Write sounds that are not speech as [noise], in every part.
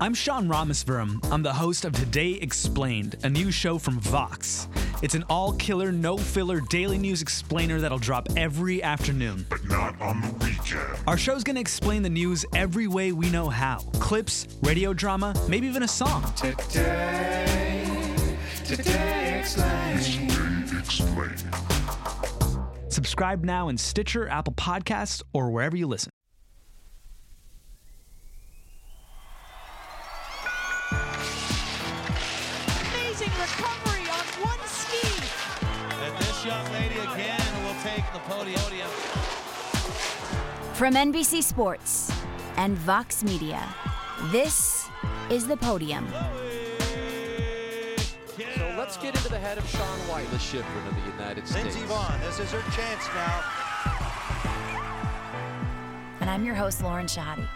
I'm Sean Rameswaram. I'm the host of Today Explained, a new show from Vox. It's an all killer, no filler daily news explainer that'll drop every afternoon. But not on the weekend. Our show's gonna explain the news every way we know how clips, radio drama, maybe even a song. Today, today explain. Today explain. Subscribe now in Stitcher, Apple Podcasts, or wherever you listen. The podium. From NBC Sports and Vox Media, this is The Podium. So let's get into the head of Shaun White, the Shiffrin of the United States. Lindsey Vonn, this is her chance now. And I'm your host, Lauren Shehadi.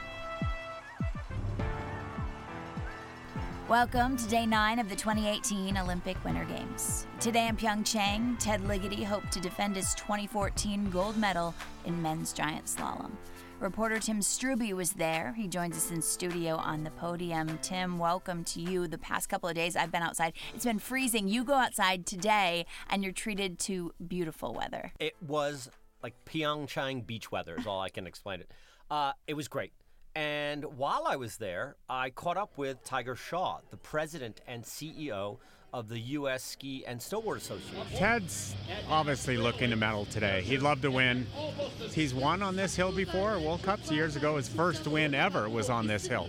Welcome to day nine of the 2018 Olympic Winter Games. Today in Pyeongchang, Ted Ligety hoped to defend his 2014 gold medal in men's giant slalom. Reporter Tim Struby was there. He joins us in studio on the podium. Tim, welcome to you. The past couple of days I've been outside. It's been freezing. You go outside today and you're treated to beautiful weather. It was like Pyeongchang beach weather is all I can explain it. Uh, it was great. And while I was there, I caught up with Tiger Shaw, the president and CEO of the U.S. Ski and Snowboard Association. Ted's obviously looking to medal today. He'd love to win. He's won on this hill before. World Cups years ago, his first win ever was on this hill.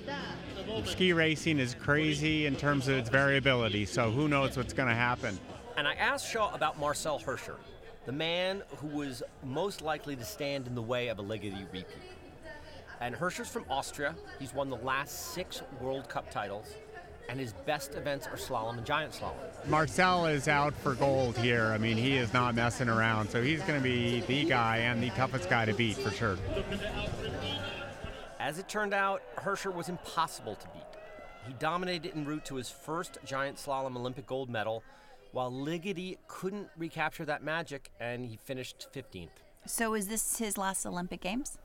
Ski racing is crazy in terms of its variability, so who knows what's going to happen. And I asked Shaw about Marcel Hirscher, the man who was most likely to stand in the way of a Ligety repeat. And Hirscher's from Austria. He's won the last six World Cup titles, and his best events are slalom and giant slalom. Marcel is out for gold here. I mean, he is not messing around, so he's going to be the guy and the toughest guy to beat for sure. As it turned out, Hirscher was impossible to beat. He dominated en route to his first giant slalom Olympic gold medal, while Ligety couldn't recapture that magic, and he finished 15th. So, is this his last Olympic Games?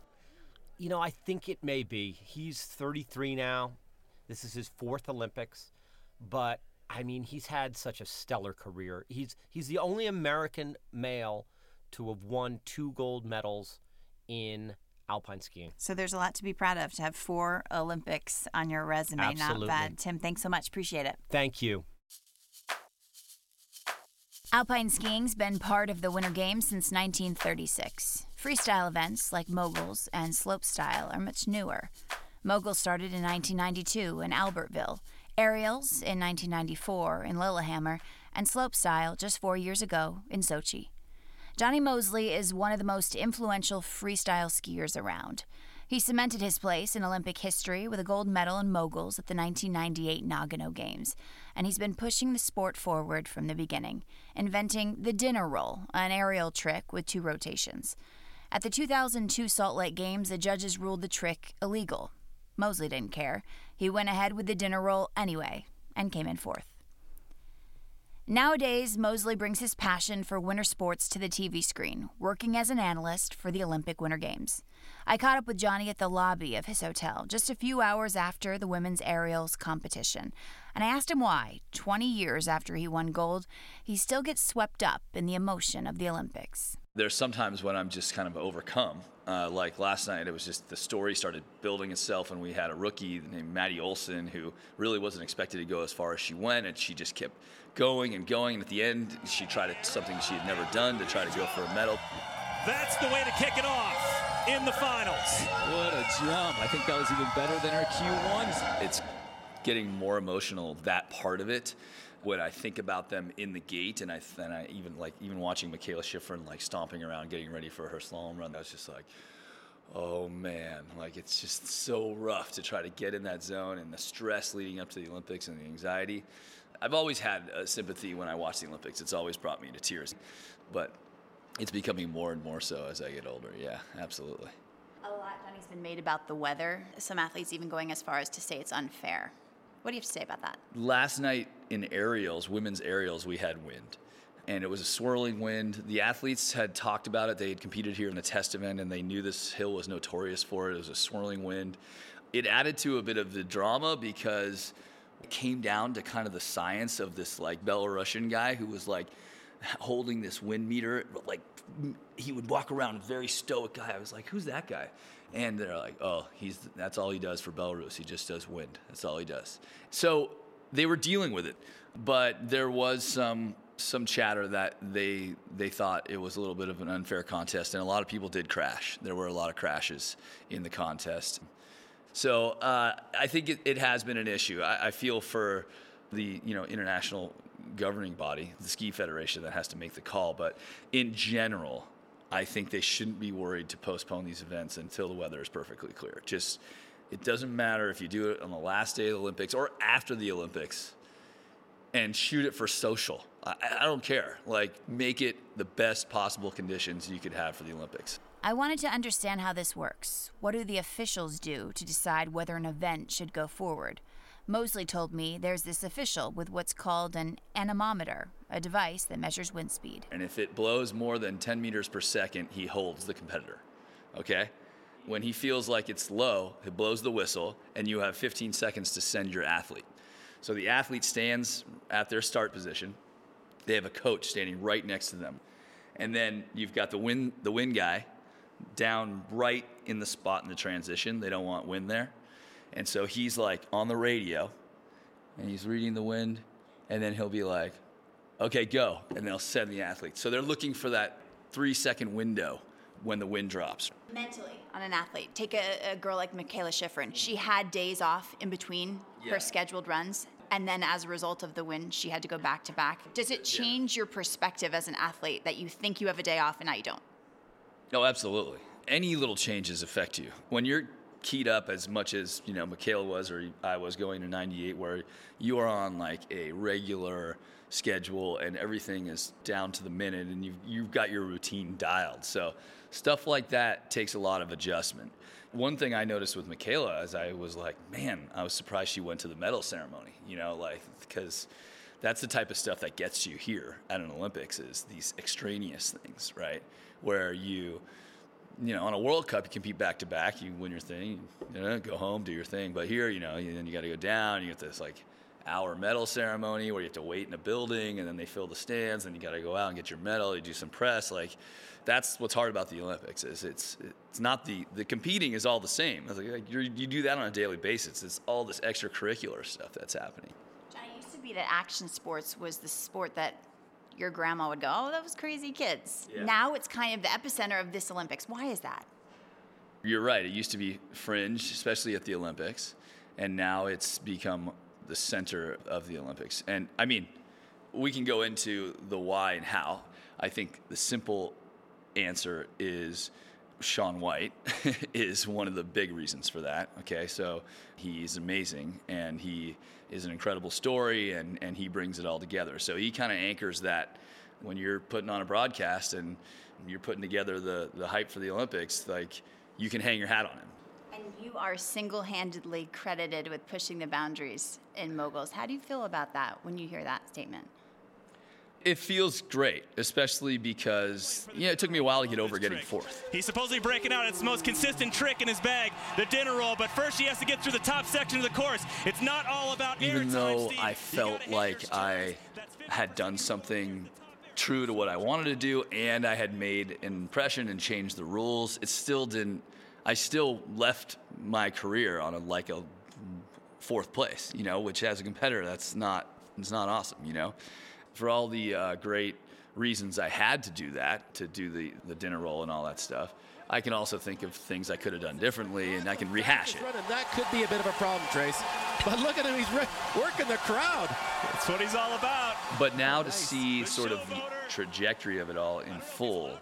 You know, I think it may be. He's 33 now. This is his fourth Olympics, but I mean, he's had such a stellar career. He's he's the only American male to have won two gold medals in alpine skiing. So there's a lot to be proud of to have four Olympics on your resume. Absolutely. Not bad. Tim, thanks so much. Appreciate it. Thank you. Alpine skiing's been part of the Winter Games since 1936. Freestyle events like moguls and slopestyle are much newer. Moguls started in 1992 in Albertville, aerials in 1994 in Lillehammer, and slopestyle just four years ago in Sochi. Jonny Moseley is one of the most influential freestyle skiers around. He cemented his place in Olympic history with a gold medal in moguls at the 1998 Nagano Games, and he's been pushing the sport forward from the beginning, inventing the dinner roll, an aerial trick with two rotations. At the 2002 Salt Lake Games, the judges ruled the trick illegal. Moseley didn't care. He went ahead with the dinner roll anyway and came in fourth. Nowadays, Moseley brings his passion for winter sports to the TV screen, working as an analyst for the Olympic Winter Games. I caught up with Jonny at the lobby of his hotel just a few hours after the women's aerials competition, and I asked him why, 20 years after he won gold, he still gets swept up in the emotion of the Olympics. There's sometimes when I'm just kind of overcome. Uh, like last night, it was just the story started building itself, and we had a rookie named Maddie Olsen who really wasn't expected to go as far as she went, and she just kept going and going. And at the end, she tried something she had never done to try to go for a medal. That's the way to kick it off in the finals. What a jump. I think that was even better than our Q1s. It's getting more emotional, that part of it. When I think about them in the gate, and I, and I even like even watching Mikaela Shiffrin like stomping around, getting ready for her slalom run, I was just like, oh man, like it's just so rough to try to get in that zone and the stress leading up to the Olympics and the anxiety. I've always had sympathy when I watch the Olympics. It's always brought me to tears, but it's becoming more and more so as I get older. Yeah, absolutely. A lot, Jonny's been made about the weather. Some athletes even going as far as to say it's unfair. What do you have to say about that? Last night in aerials, women's aerials, we had wind. And it was a swirling wind. The athletes had talked about it. They had competed here in the test event and they knew this hill was notorious for it. It was a swirling wind. it added to a bit of the drama because it came down to kind of the science of this like Belarusian guy who was like holding this wind meter, like he would walk around very stoic guy. I was like, who's that guy? And they're like, oh, he's that's all he does for Belarus. He just does wind. That's all he does. So they were dealing with it, but there was some some chatter that they they thought it was a little bit of an unfair contest, and a lot of people did crash. There were a lot of crashes in the contest. So uh, I think it, it, has been an issue. I, I, feel for the you know international governing body, the ski federation, that has to make the call. But in general, I think they shouldn't be worried to postpone these events until the weather is perfectly clear. Just it doesn't matter if you do it on the last day of the Olympics or after the Olympics, and shoot it for social. I, I don't care. Like make it the best possible conditions you could have for the Olympics. I wanted to understand how this works. What do the officials do to decide whether an event should go forward? Moseley told me there's this official with what's called an anemometer, a device that measures wind speed. And if it blows more than 10 meters per second, he holds the competitor. Okay? When he feels like it's low, he blows the whistle, and you have 15 seconds to send your athlete. So the athlete stands at their start position. They have a coach standing right next to them. And then you've got the wind, the wind guy down right in the spot in the transition. They don't want wind there. And so he's like on the radio and he's reading the wind. And then he'll be like, okay, go. And they'll send the athlete. So they're looking for that three second window when the wind drops. Mentally, on an athlete, take a, a girl like Mikaela Shiffrin. She had days off in between yeah. her scheduled runs. And then, as a result of the win, she had to go back to back. Does it change yeah. your perspective as an athlete that you think you have a day off and now you don't? Oh, absolutely. Any little changes affect you. When you're keyed up as much as you know Mikaela was or I was going to 98 where you are on like a regular schedule and everything is down to the minute and you've, you've got your routine dialed. So stuff like that takes a lot of adjustment. One thing I noticed with Mikaela is I was like man I was surprised she went to the medal ceremony you know like because that's the type of stuff that gets you here at an Olympics is these extraneous things right? Where you you know, on a World Cup, you compete back to back. You win your thing, you know, go home, do your thing. But here, you know, then you got to go down. You get this like hour medal ceremony where you have to wait in a building, and then they fill the stands, and you got to go out and get your medal. You do some press. Like that's what's hard about the Olympics is it's it's not the the competing is all the same. Like, you do that on a daily basis. It's all this extracurricular stuff that's happening. It used to be that action sports was the sport that your grandma would go, "Oh, those crazy kids." Yeah. Now it's kind of the epicenter of this Olympics. Why is that? You're right. It used to be fringe, especially at the Olympics, and now it's become the center of the Olympics. And I mean, we can go into the why and how. I think the simple answer is Shaun White [laughs] is one of the big reasons for that. Okay, so he's amazing and he is an incredible story and, and he brings it all together. So he kind of anchors that when you're putting on a broadcast and you're putting together the, the hype for the Olympics, like you can hang your hat on him. And you are single handedly credited with pushing the boundaries in moguls. How do you feel about that when you hear that statement? It feels great, especially because yeah, it took me a while to get over getting fourth. He's supposedly breaking out. It's the most consistent trick in his bag, the dinner roll. But first, he has to get through the top section of the course. It's not all about even though I felt like I had done something true to what I wanted to do, and I had made an impression and changed the rules. It still didn't. I still left my career on a like a fourth place, you know, which as a competitor, that's not it's not awesome, you know for all the uh, great reasons I had to do that, to do the, the dinner roll and all that stuff, I can also think of things I could have done differently, and I can rehash it. That could be a bit of a problem, Trace. [laughs] But look at him, he's working the crowd. That's what he's all about. But now to see sort of the trajectory of it all in full,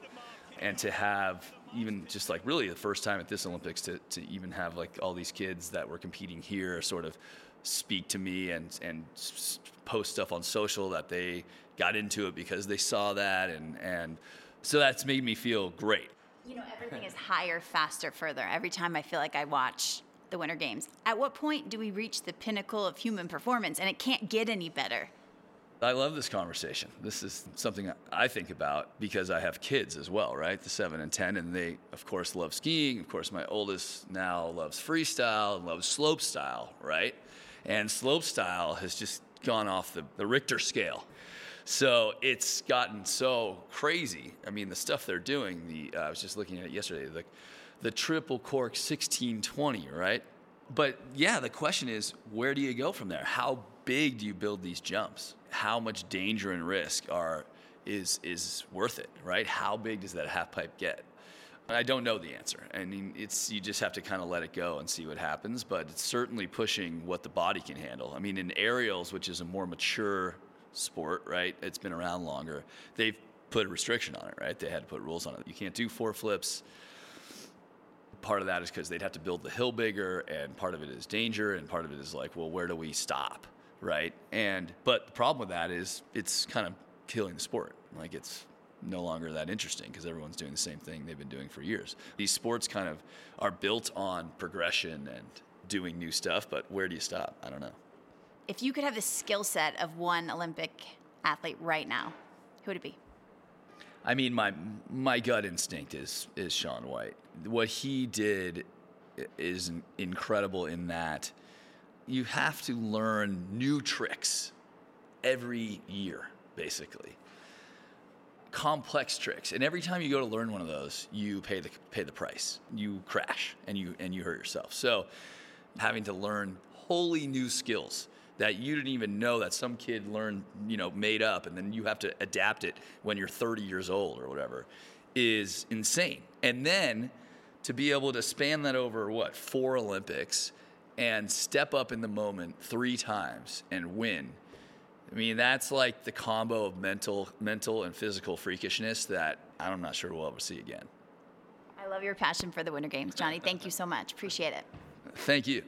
and to have even just like really the first time at this Olympics to, to even have like all these kids that were competing here sort of speak to me and and post stuff on social that they got into it because they saw that and and so that's made me feel great. You know, everything is higher, faster, further. Every time I feel like I watch the Winter Games, at what point do we reach the pinnacle of human performance and it can't get any better? I love this conversation. This is something I think about because I have kids as well, right? The seven and 10, and they, of course, love skiing. Of course, my oldest now loves freestyle and loves slope style, right? And slopestyle has just gone off the, the Richter scale. So it's gotten so crazy. I mean, the stuff they're doing, the, uh, I was just looking at it yesterday, the, the triple cork 1620, right? But yeah, the question is, where do you go from there? How big do you build these jumps? How much danger and risk are is is worth it, right? How big does that half pipe get? I don't know the answer. I mean, it's you just have to kind of let it go and see what happens. But it's certainly pushing what the body can handle. I mean, in aerials, which is a more mature sport, right? It's been around longer. They've put a restriction on it, right? They had to put rules on it. You can't do four flips part of that is because they'd have to build the hill bigger, and part of it is danger, and part of it is like, well, where do we stop, right? And but the problem with that is it's kind of killing the sport. Like it's no longer that interesting because everyone's doing the same thing they've been doing for years. These sports kind of are built on progression and doing new stuff, but where do you stop? I don't know. If you could have the skill set of one Olympic athlete right now, who would it be? I mean, my my gut instinct is is Shaun White. What he did is incredible in that you have to learn new tricks every year, basically. Complex tricks, and every time you go to learn one of those, you pay the pay the price. You crash and you and you hurt yourself. So, having to learn wholly new skills that you didn't even know that some kid learned, you know, made up, and then you have to adapt it when you're 30 years old or whatever, is insane. And then to be able to span that over what four Olympics and step up in the moment three times and win. I mean, that's like the combo of mental, mental and physical freakishness that I'm not sure we'll ever see again. I love your passion for the Winter Games, Jonny. Thank you so much. Appreciate it. Thank you.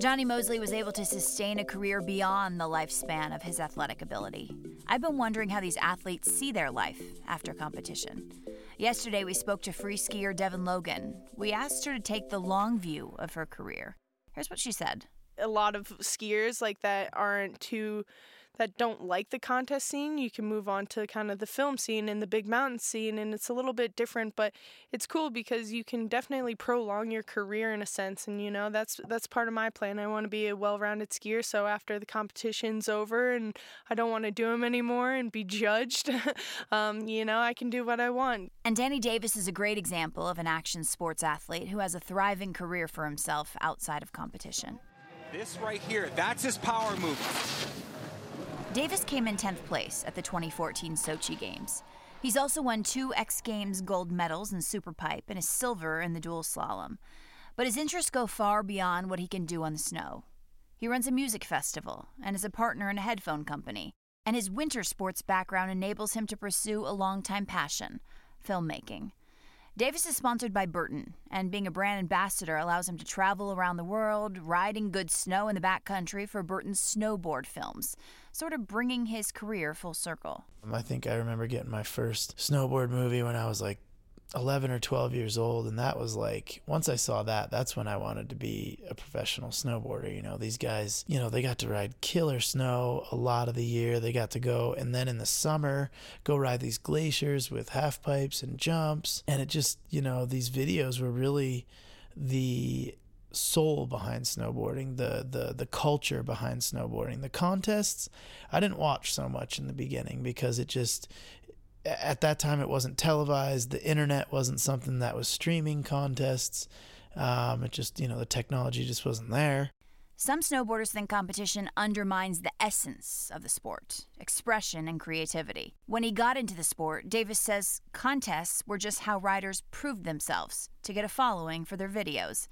Jonny Moseley was able to sustain a career beyond the lifespan of his athletic ability. I've been wondering how these athletes see their life after competition. Yesterday, we spoke to free skier Devin Logan. We asked her to take the long view of her career. Here's what she said. A lot of skiers like that aren't too that don't like the contest scene, you can move on to kind of the film scene and the big mountain scene, and it's a little bit different, but it's cool because you can definitely prolong your career in a sense, and you know that's that's part of my plan. I want to be a well-rounded skier, so after the competition's over and I don't want to do them anymore and be judged, [laughs] um, you know, I can do what I want. And Danny Davis is a great example of an action sports athlete who has a thriving career for himself outside of competition. This right here, that's his power move. Davis came in 10th place at the 2014 Sochi Games. He's also won two X Games gold medals in Superpipe and a silver in the dual slalom. But his interests go far beyond what he can do on the snow. He runs a music festival and is a partner in a headphone company, and his winter sports background enables him to pursue a longtime passion filmmaking. Davis is sponsored by Burton, and being a brand ambassador allows him to travel around the world, riding good snow in the backcountry for Burton's snowboard films, sort of bringing his career full circle. Um, I think I remember getting my first snowboard movie when I was like 11 or 12 years old and that was like once i saw that that's when i wanted to be a professional snowboarder you know? These guys you know they got to ride killer snow a lot of the year. They got to go and then in the summer go ride these glaciers with half pipes and jumps. And it just you know these videos were really the soul behind snowboarding, the the the culture behind snowboarding. The contests, I didn't watch so much in the beginning because it just at that time it wasn't televised. The internet wasn't something that was streaming contests. Um, it just you know the technology just wasn't there. Some snowboarders think competition undermines the essence of the sport expression and creativity. When he got into the sport davis says contests were just how riders proved themselves to get a following for their videos.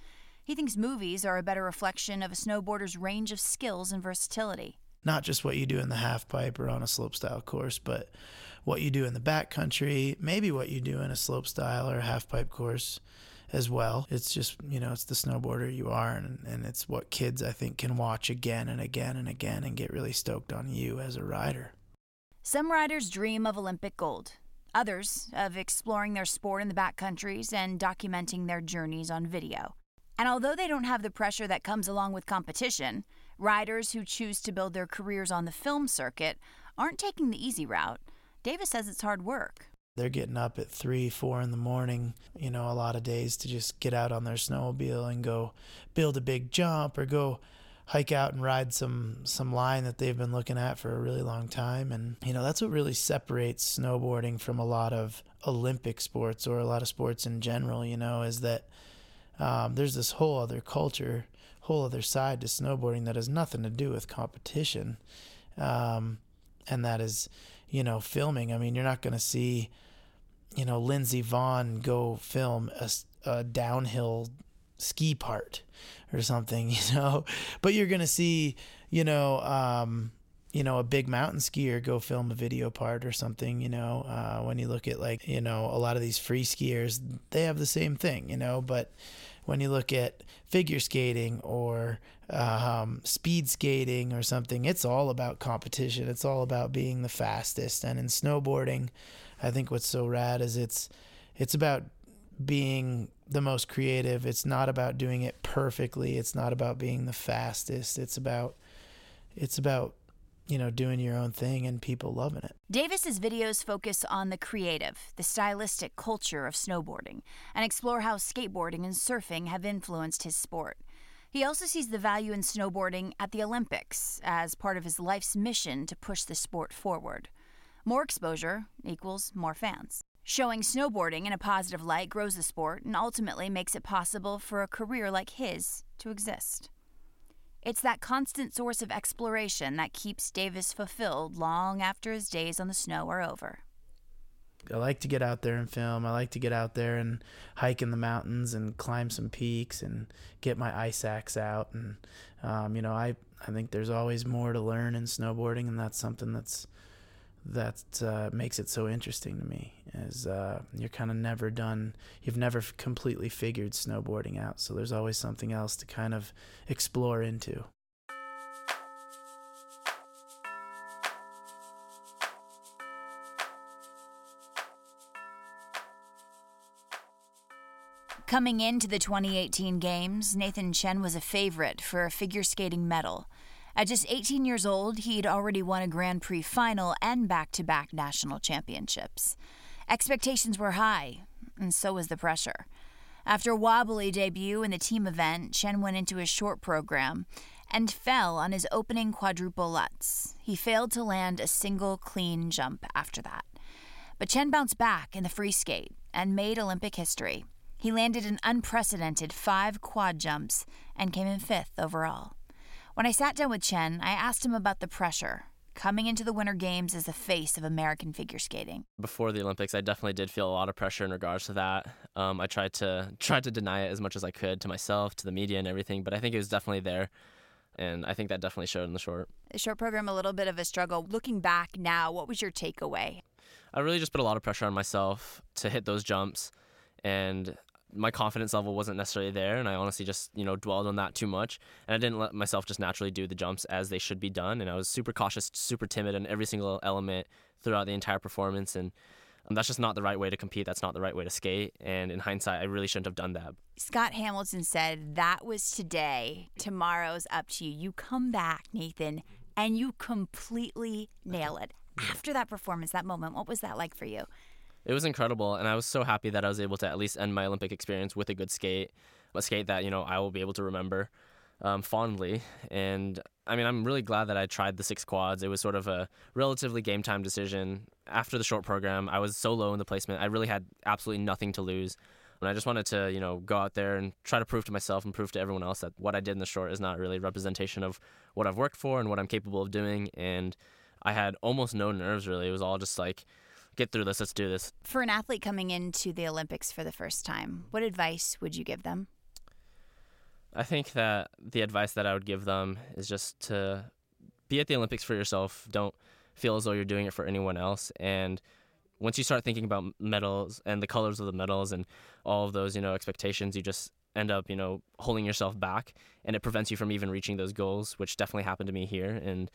He thinks movies are a better reflection of a snowboarder's range of skills and versatility. Not just what you do in the half pipe or on a slopestyle course but what you do in the backcountry, maybe what you do in a slope style or a half pipe course as well. It's just, you know, it's the snowboarder you are, and, and it's what kids, I think, can watch again and again and again and get really stoked on you as a rider. Some riders dream of Olympic gold, others of exploring their sport in the backcountries and documenting their journeys on video. And although they don't have the pressure that comes along with competition, riders who choose to build their careers on the film circuit aren't taking the easy route. Davis says it's hard work. They're getting up at three, four in the morning, you know, a lot of days to just get out on their snowmobile and go build a big jump or go hike out and ride some some line that they've been looking at for a really long time and you know that's what really separates snowboarding from a lot of olympic sports or a lot of sports in general you know is that um, there's this whole other culture whole other side to snowboarding that has nothing to do with competition um, and that is you know filming i mean you're not going to see you know lindsey vonn go film a, a downhill ski part or something, [laughs] you know. But you're gonna see, you know, um, you know, a big mountain skier go film a video part or something, you know. Uh, when you look at like, you know, a lot of these free skiers, they have the same thing, you know. But when you look at figure skating or um, speed skating or something, it's all about competition. It's all about being the fastest. And in snowboarding, I think what's so rad is it's it's about being the most creative. It's not about doing it perfectly. It's not about being the fastest. It's about it's about you know doing your own thing and people loving it. Davis's videos focus on the creative, the stylistic culture of snowboarding and explore how skateboarding and surfing have influenced his sport. He also sees the value in snowboarding at the Olympics as part of his life's mission to push the sport forward. More exposure equals more fans. Showing snowboarding in a positive light grows the sport and ultimately makes it possible for a career like his to exist. It's that constant source of exploration that keeps Davis fulfilled long after his days on the snow are over. I like to get out there and film. I like to get out there and hike in the mountains and climb some peaks and get my ice axe out. And um, you know, I I think there's always more to learn in snowboarding, and that's something that's that uh, makes it so interesting to me is uh, you're kind of never done you've never f- completely figured snowboarding out so there's always something else to kind of explore into Coming into the 2018 Games, Nathan Chen was a favorite for a figure skating medal. At just 18 years old, he'd already won a Grand Prix final and back to back national championships. Expectations were high, and so was the pressure. After a wobbly debut in the team event, Chen went into his short program and fell on his opening quadruple Lutz. He failed to land a single clean jump after that. But Chen bounced back in the free skate and made Olympic history. He landed an unprecedented five quad jumps and came in fifth overall. When I sat down with Chen, I asked him about the pressure coming into the Winter Games as the face of American figure skating. Before the Olympics, I definitely did feel a lot of pressure in regards to that. Um, I tried to [laughs] tried to deny it as much as I could to myself, to the media, and everything, but I think it was definitely there, and I think that definitely showed in the short. The short program, a little bit of a struggle. Looking back now, what was your takeaway? I really just put a lot of pressure on myself to hit those jumps, and my confidence level wasn't necessarily there and I honestly just, you know, dwelled on that too much and I didn't let myself just naturally do the jumps as they should be done and I was super cautious, super timid in every single element throughout the entire performance and um, that's just not the right way to compete. That's not the right way to skate. And in hindsight, I really shouldn't have done that. Scott Hamilton said, That was today. Tomorrow's up to you. You come back, Nathan, and you completely nail it. [laughs] After that performance, that moment, what was that like for you? It was incredible and i was so happy that i was able to at least end my olympic experience with a good skate a skate that you know i will be able to remember um, fondly. And i mean i'm really glad that i tried the six quads. It was sort of a relatively game time decision. After the short program i was so low in the placement i really had absolutely nothing to lose. And i just wanted to you know go out there and try to prove to myself and prove to everyone else that what i did in the short is not really representation of what i've worked for and what i'm capable of doing. And i had almost no nerves really. It was all just like get through this. Let's do this. For an athlete coming into the Olympics for the first time, what advice would you give them? I think that the advice that I would give them is just to be at the Olympics for yourself. Don't feel as though you're doing it for anyone else. And once you start thinking about medals and the colors of the medals and all of those, you know, expectations, you just end up, you know, holding yourself back and it prevents you from even reaching those goals, which definitely happened to me here. And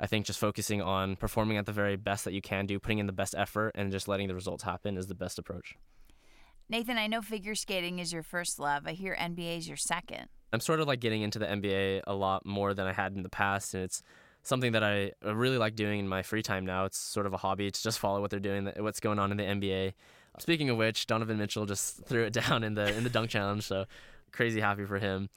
I think just focusing on performing at the very best that you can do, putting in the best effort, and just letting the results happen is the best approach. Nathan, I know figure skating is your first love. I hear NBA is your second. I'm sort of like getting into the NBA a lot more than I had in the past, and it's something that I really like doing in my free time now. It's sort of a hobby to just follow what they're doing, what's going on in the NBA. Speaking of which, Donovan Mitchell just [laughs] threw it down in the in the dunk challenge, so crazy happy for him.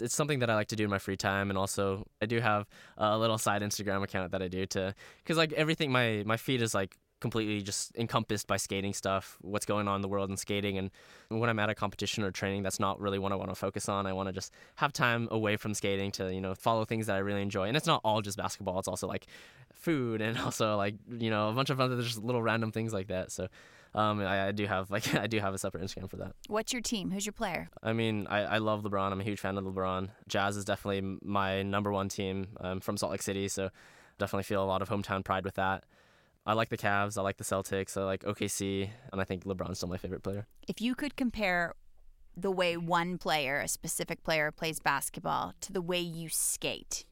It's something that I like to do in my free time, and also I do have a little side Instagram account that I do to, because like everything, my my feed is like completely just encompassed by skating stuff, what's going on in the world in skating. And when I'm at a competition or training, that's not really what I want to focus on. I want to just have time away from skating to, you know, follow things that I really enjoy. And it's not all just basketball, it's also like food and [laughs] also like, you know, a bunch of other just little random things like that. So um, I, I, do have like [laughs] I do have a separate Instagram for that. What's your team? Who's your player? I mean, I, I love LeBron. I'm a huge fan of LeBron. Jazz is definitely my number one team. I'm from Salt Lake City, so definitely feel a lot of hometown pride with that. I like the Cavs. I like the Celtics. I like OKC, and I think LeBron's still my favorite player. If you could compare the way one player, a specific player, plays basketball to the way you skate,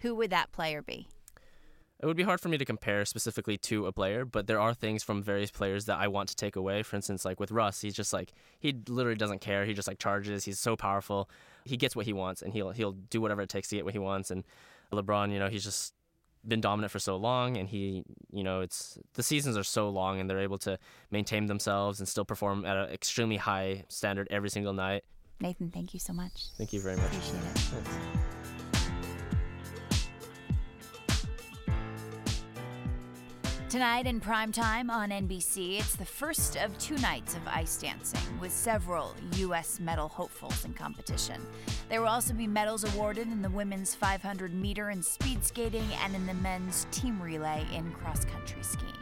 who would that player be? It would be hard for me to compare specifically to a player, but there are things from various players that I want to take away. For instance, like with Russ, he's just like he literally doesn't care. He just like charges. He's so powerful. He gets what he wants, and he'll he'll do whatever it takes to get what he wants. And LeBron, you know, he's just been dominant for so long and he you know it's the seasons are so long and they're able to maintain themselves and still perform at an extremely high standard every single night nathan thank you so much thank you very much appreciate it Thanks. Tonight in prime time on NBC, it's the first of two nights of ice dancing with several U.S. medal hopefuls in competition. There will also be medals awarded in the women's 500 meter in speed skating and in the men's team relay in cross country skiing.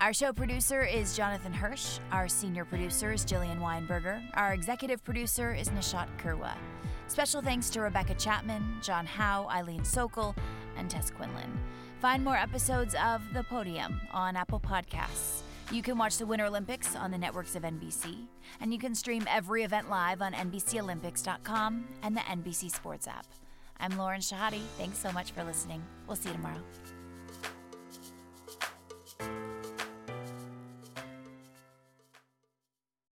Our show producer is Jonathan Hirsch. Our senior producer is Jillian Weinberger. Our executive producer is Nishat Kurwa. Special thanks to Rebecca Chapman, John Howe, Eileen Sokol, and Tess Quinlan. Find more episodes of The Podium on Apple Podcasts. You can watch the Winter Olympics on the networks of NBC, and you can stream every event live on NBCOlympics.com and the NBC Sports app. I'm Lauren Shehadi. Thanks so much for listening. We'll see you tomorrow.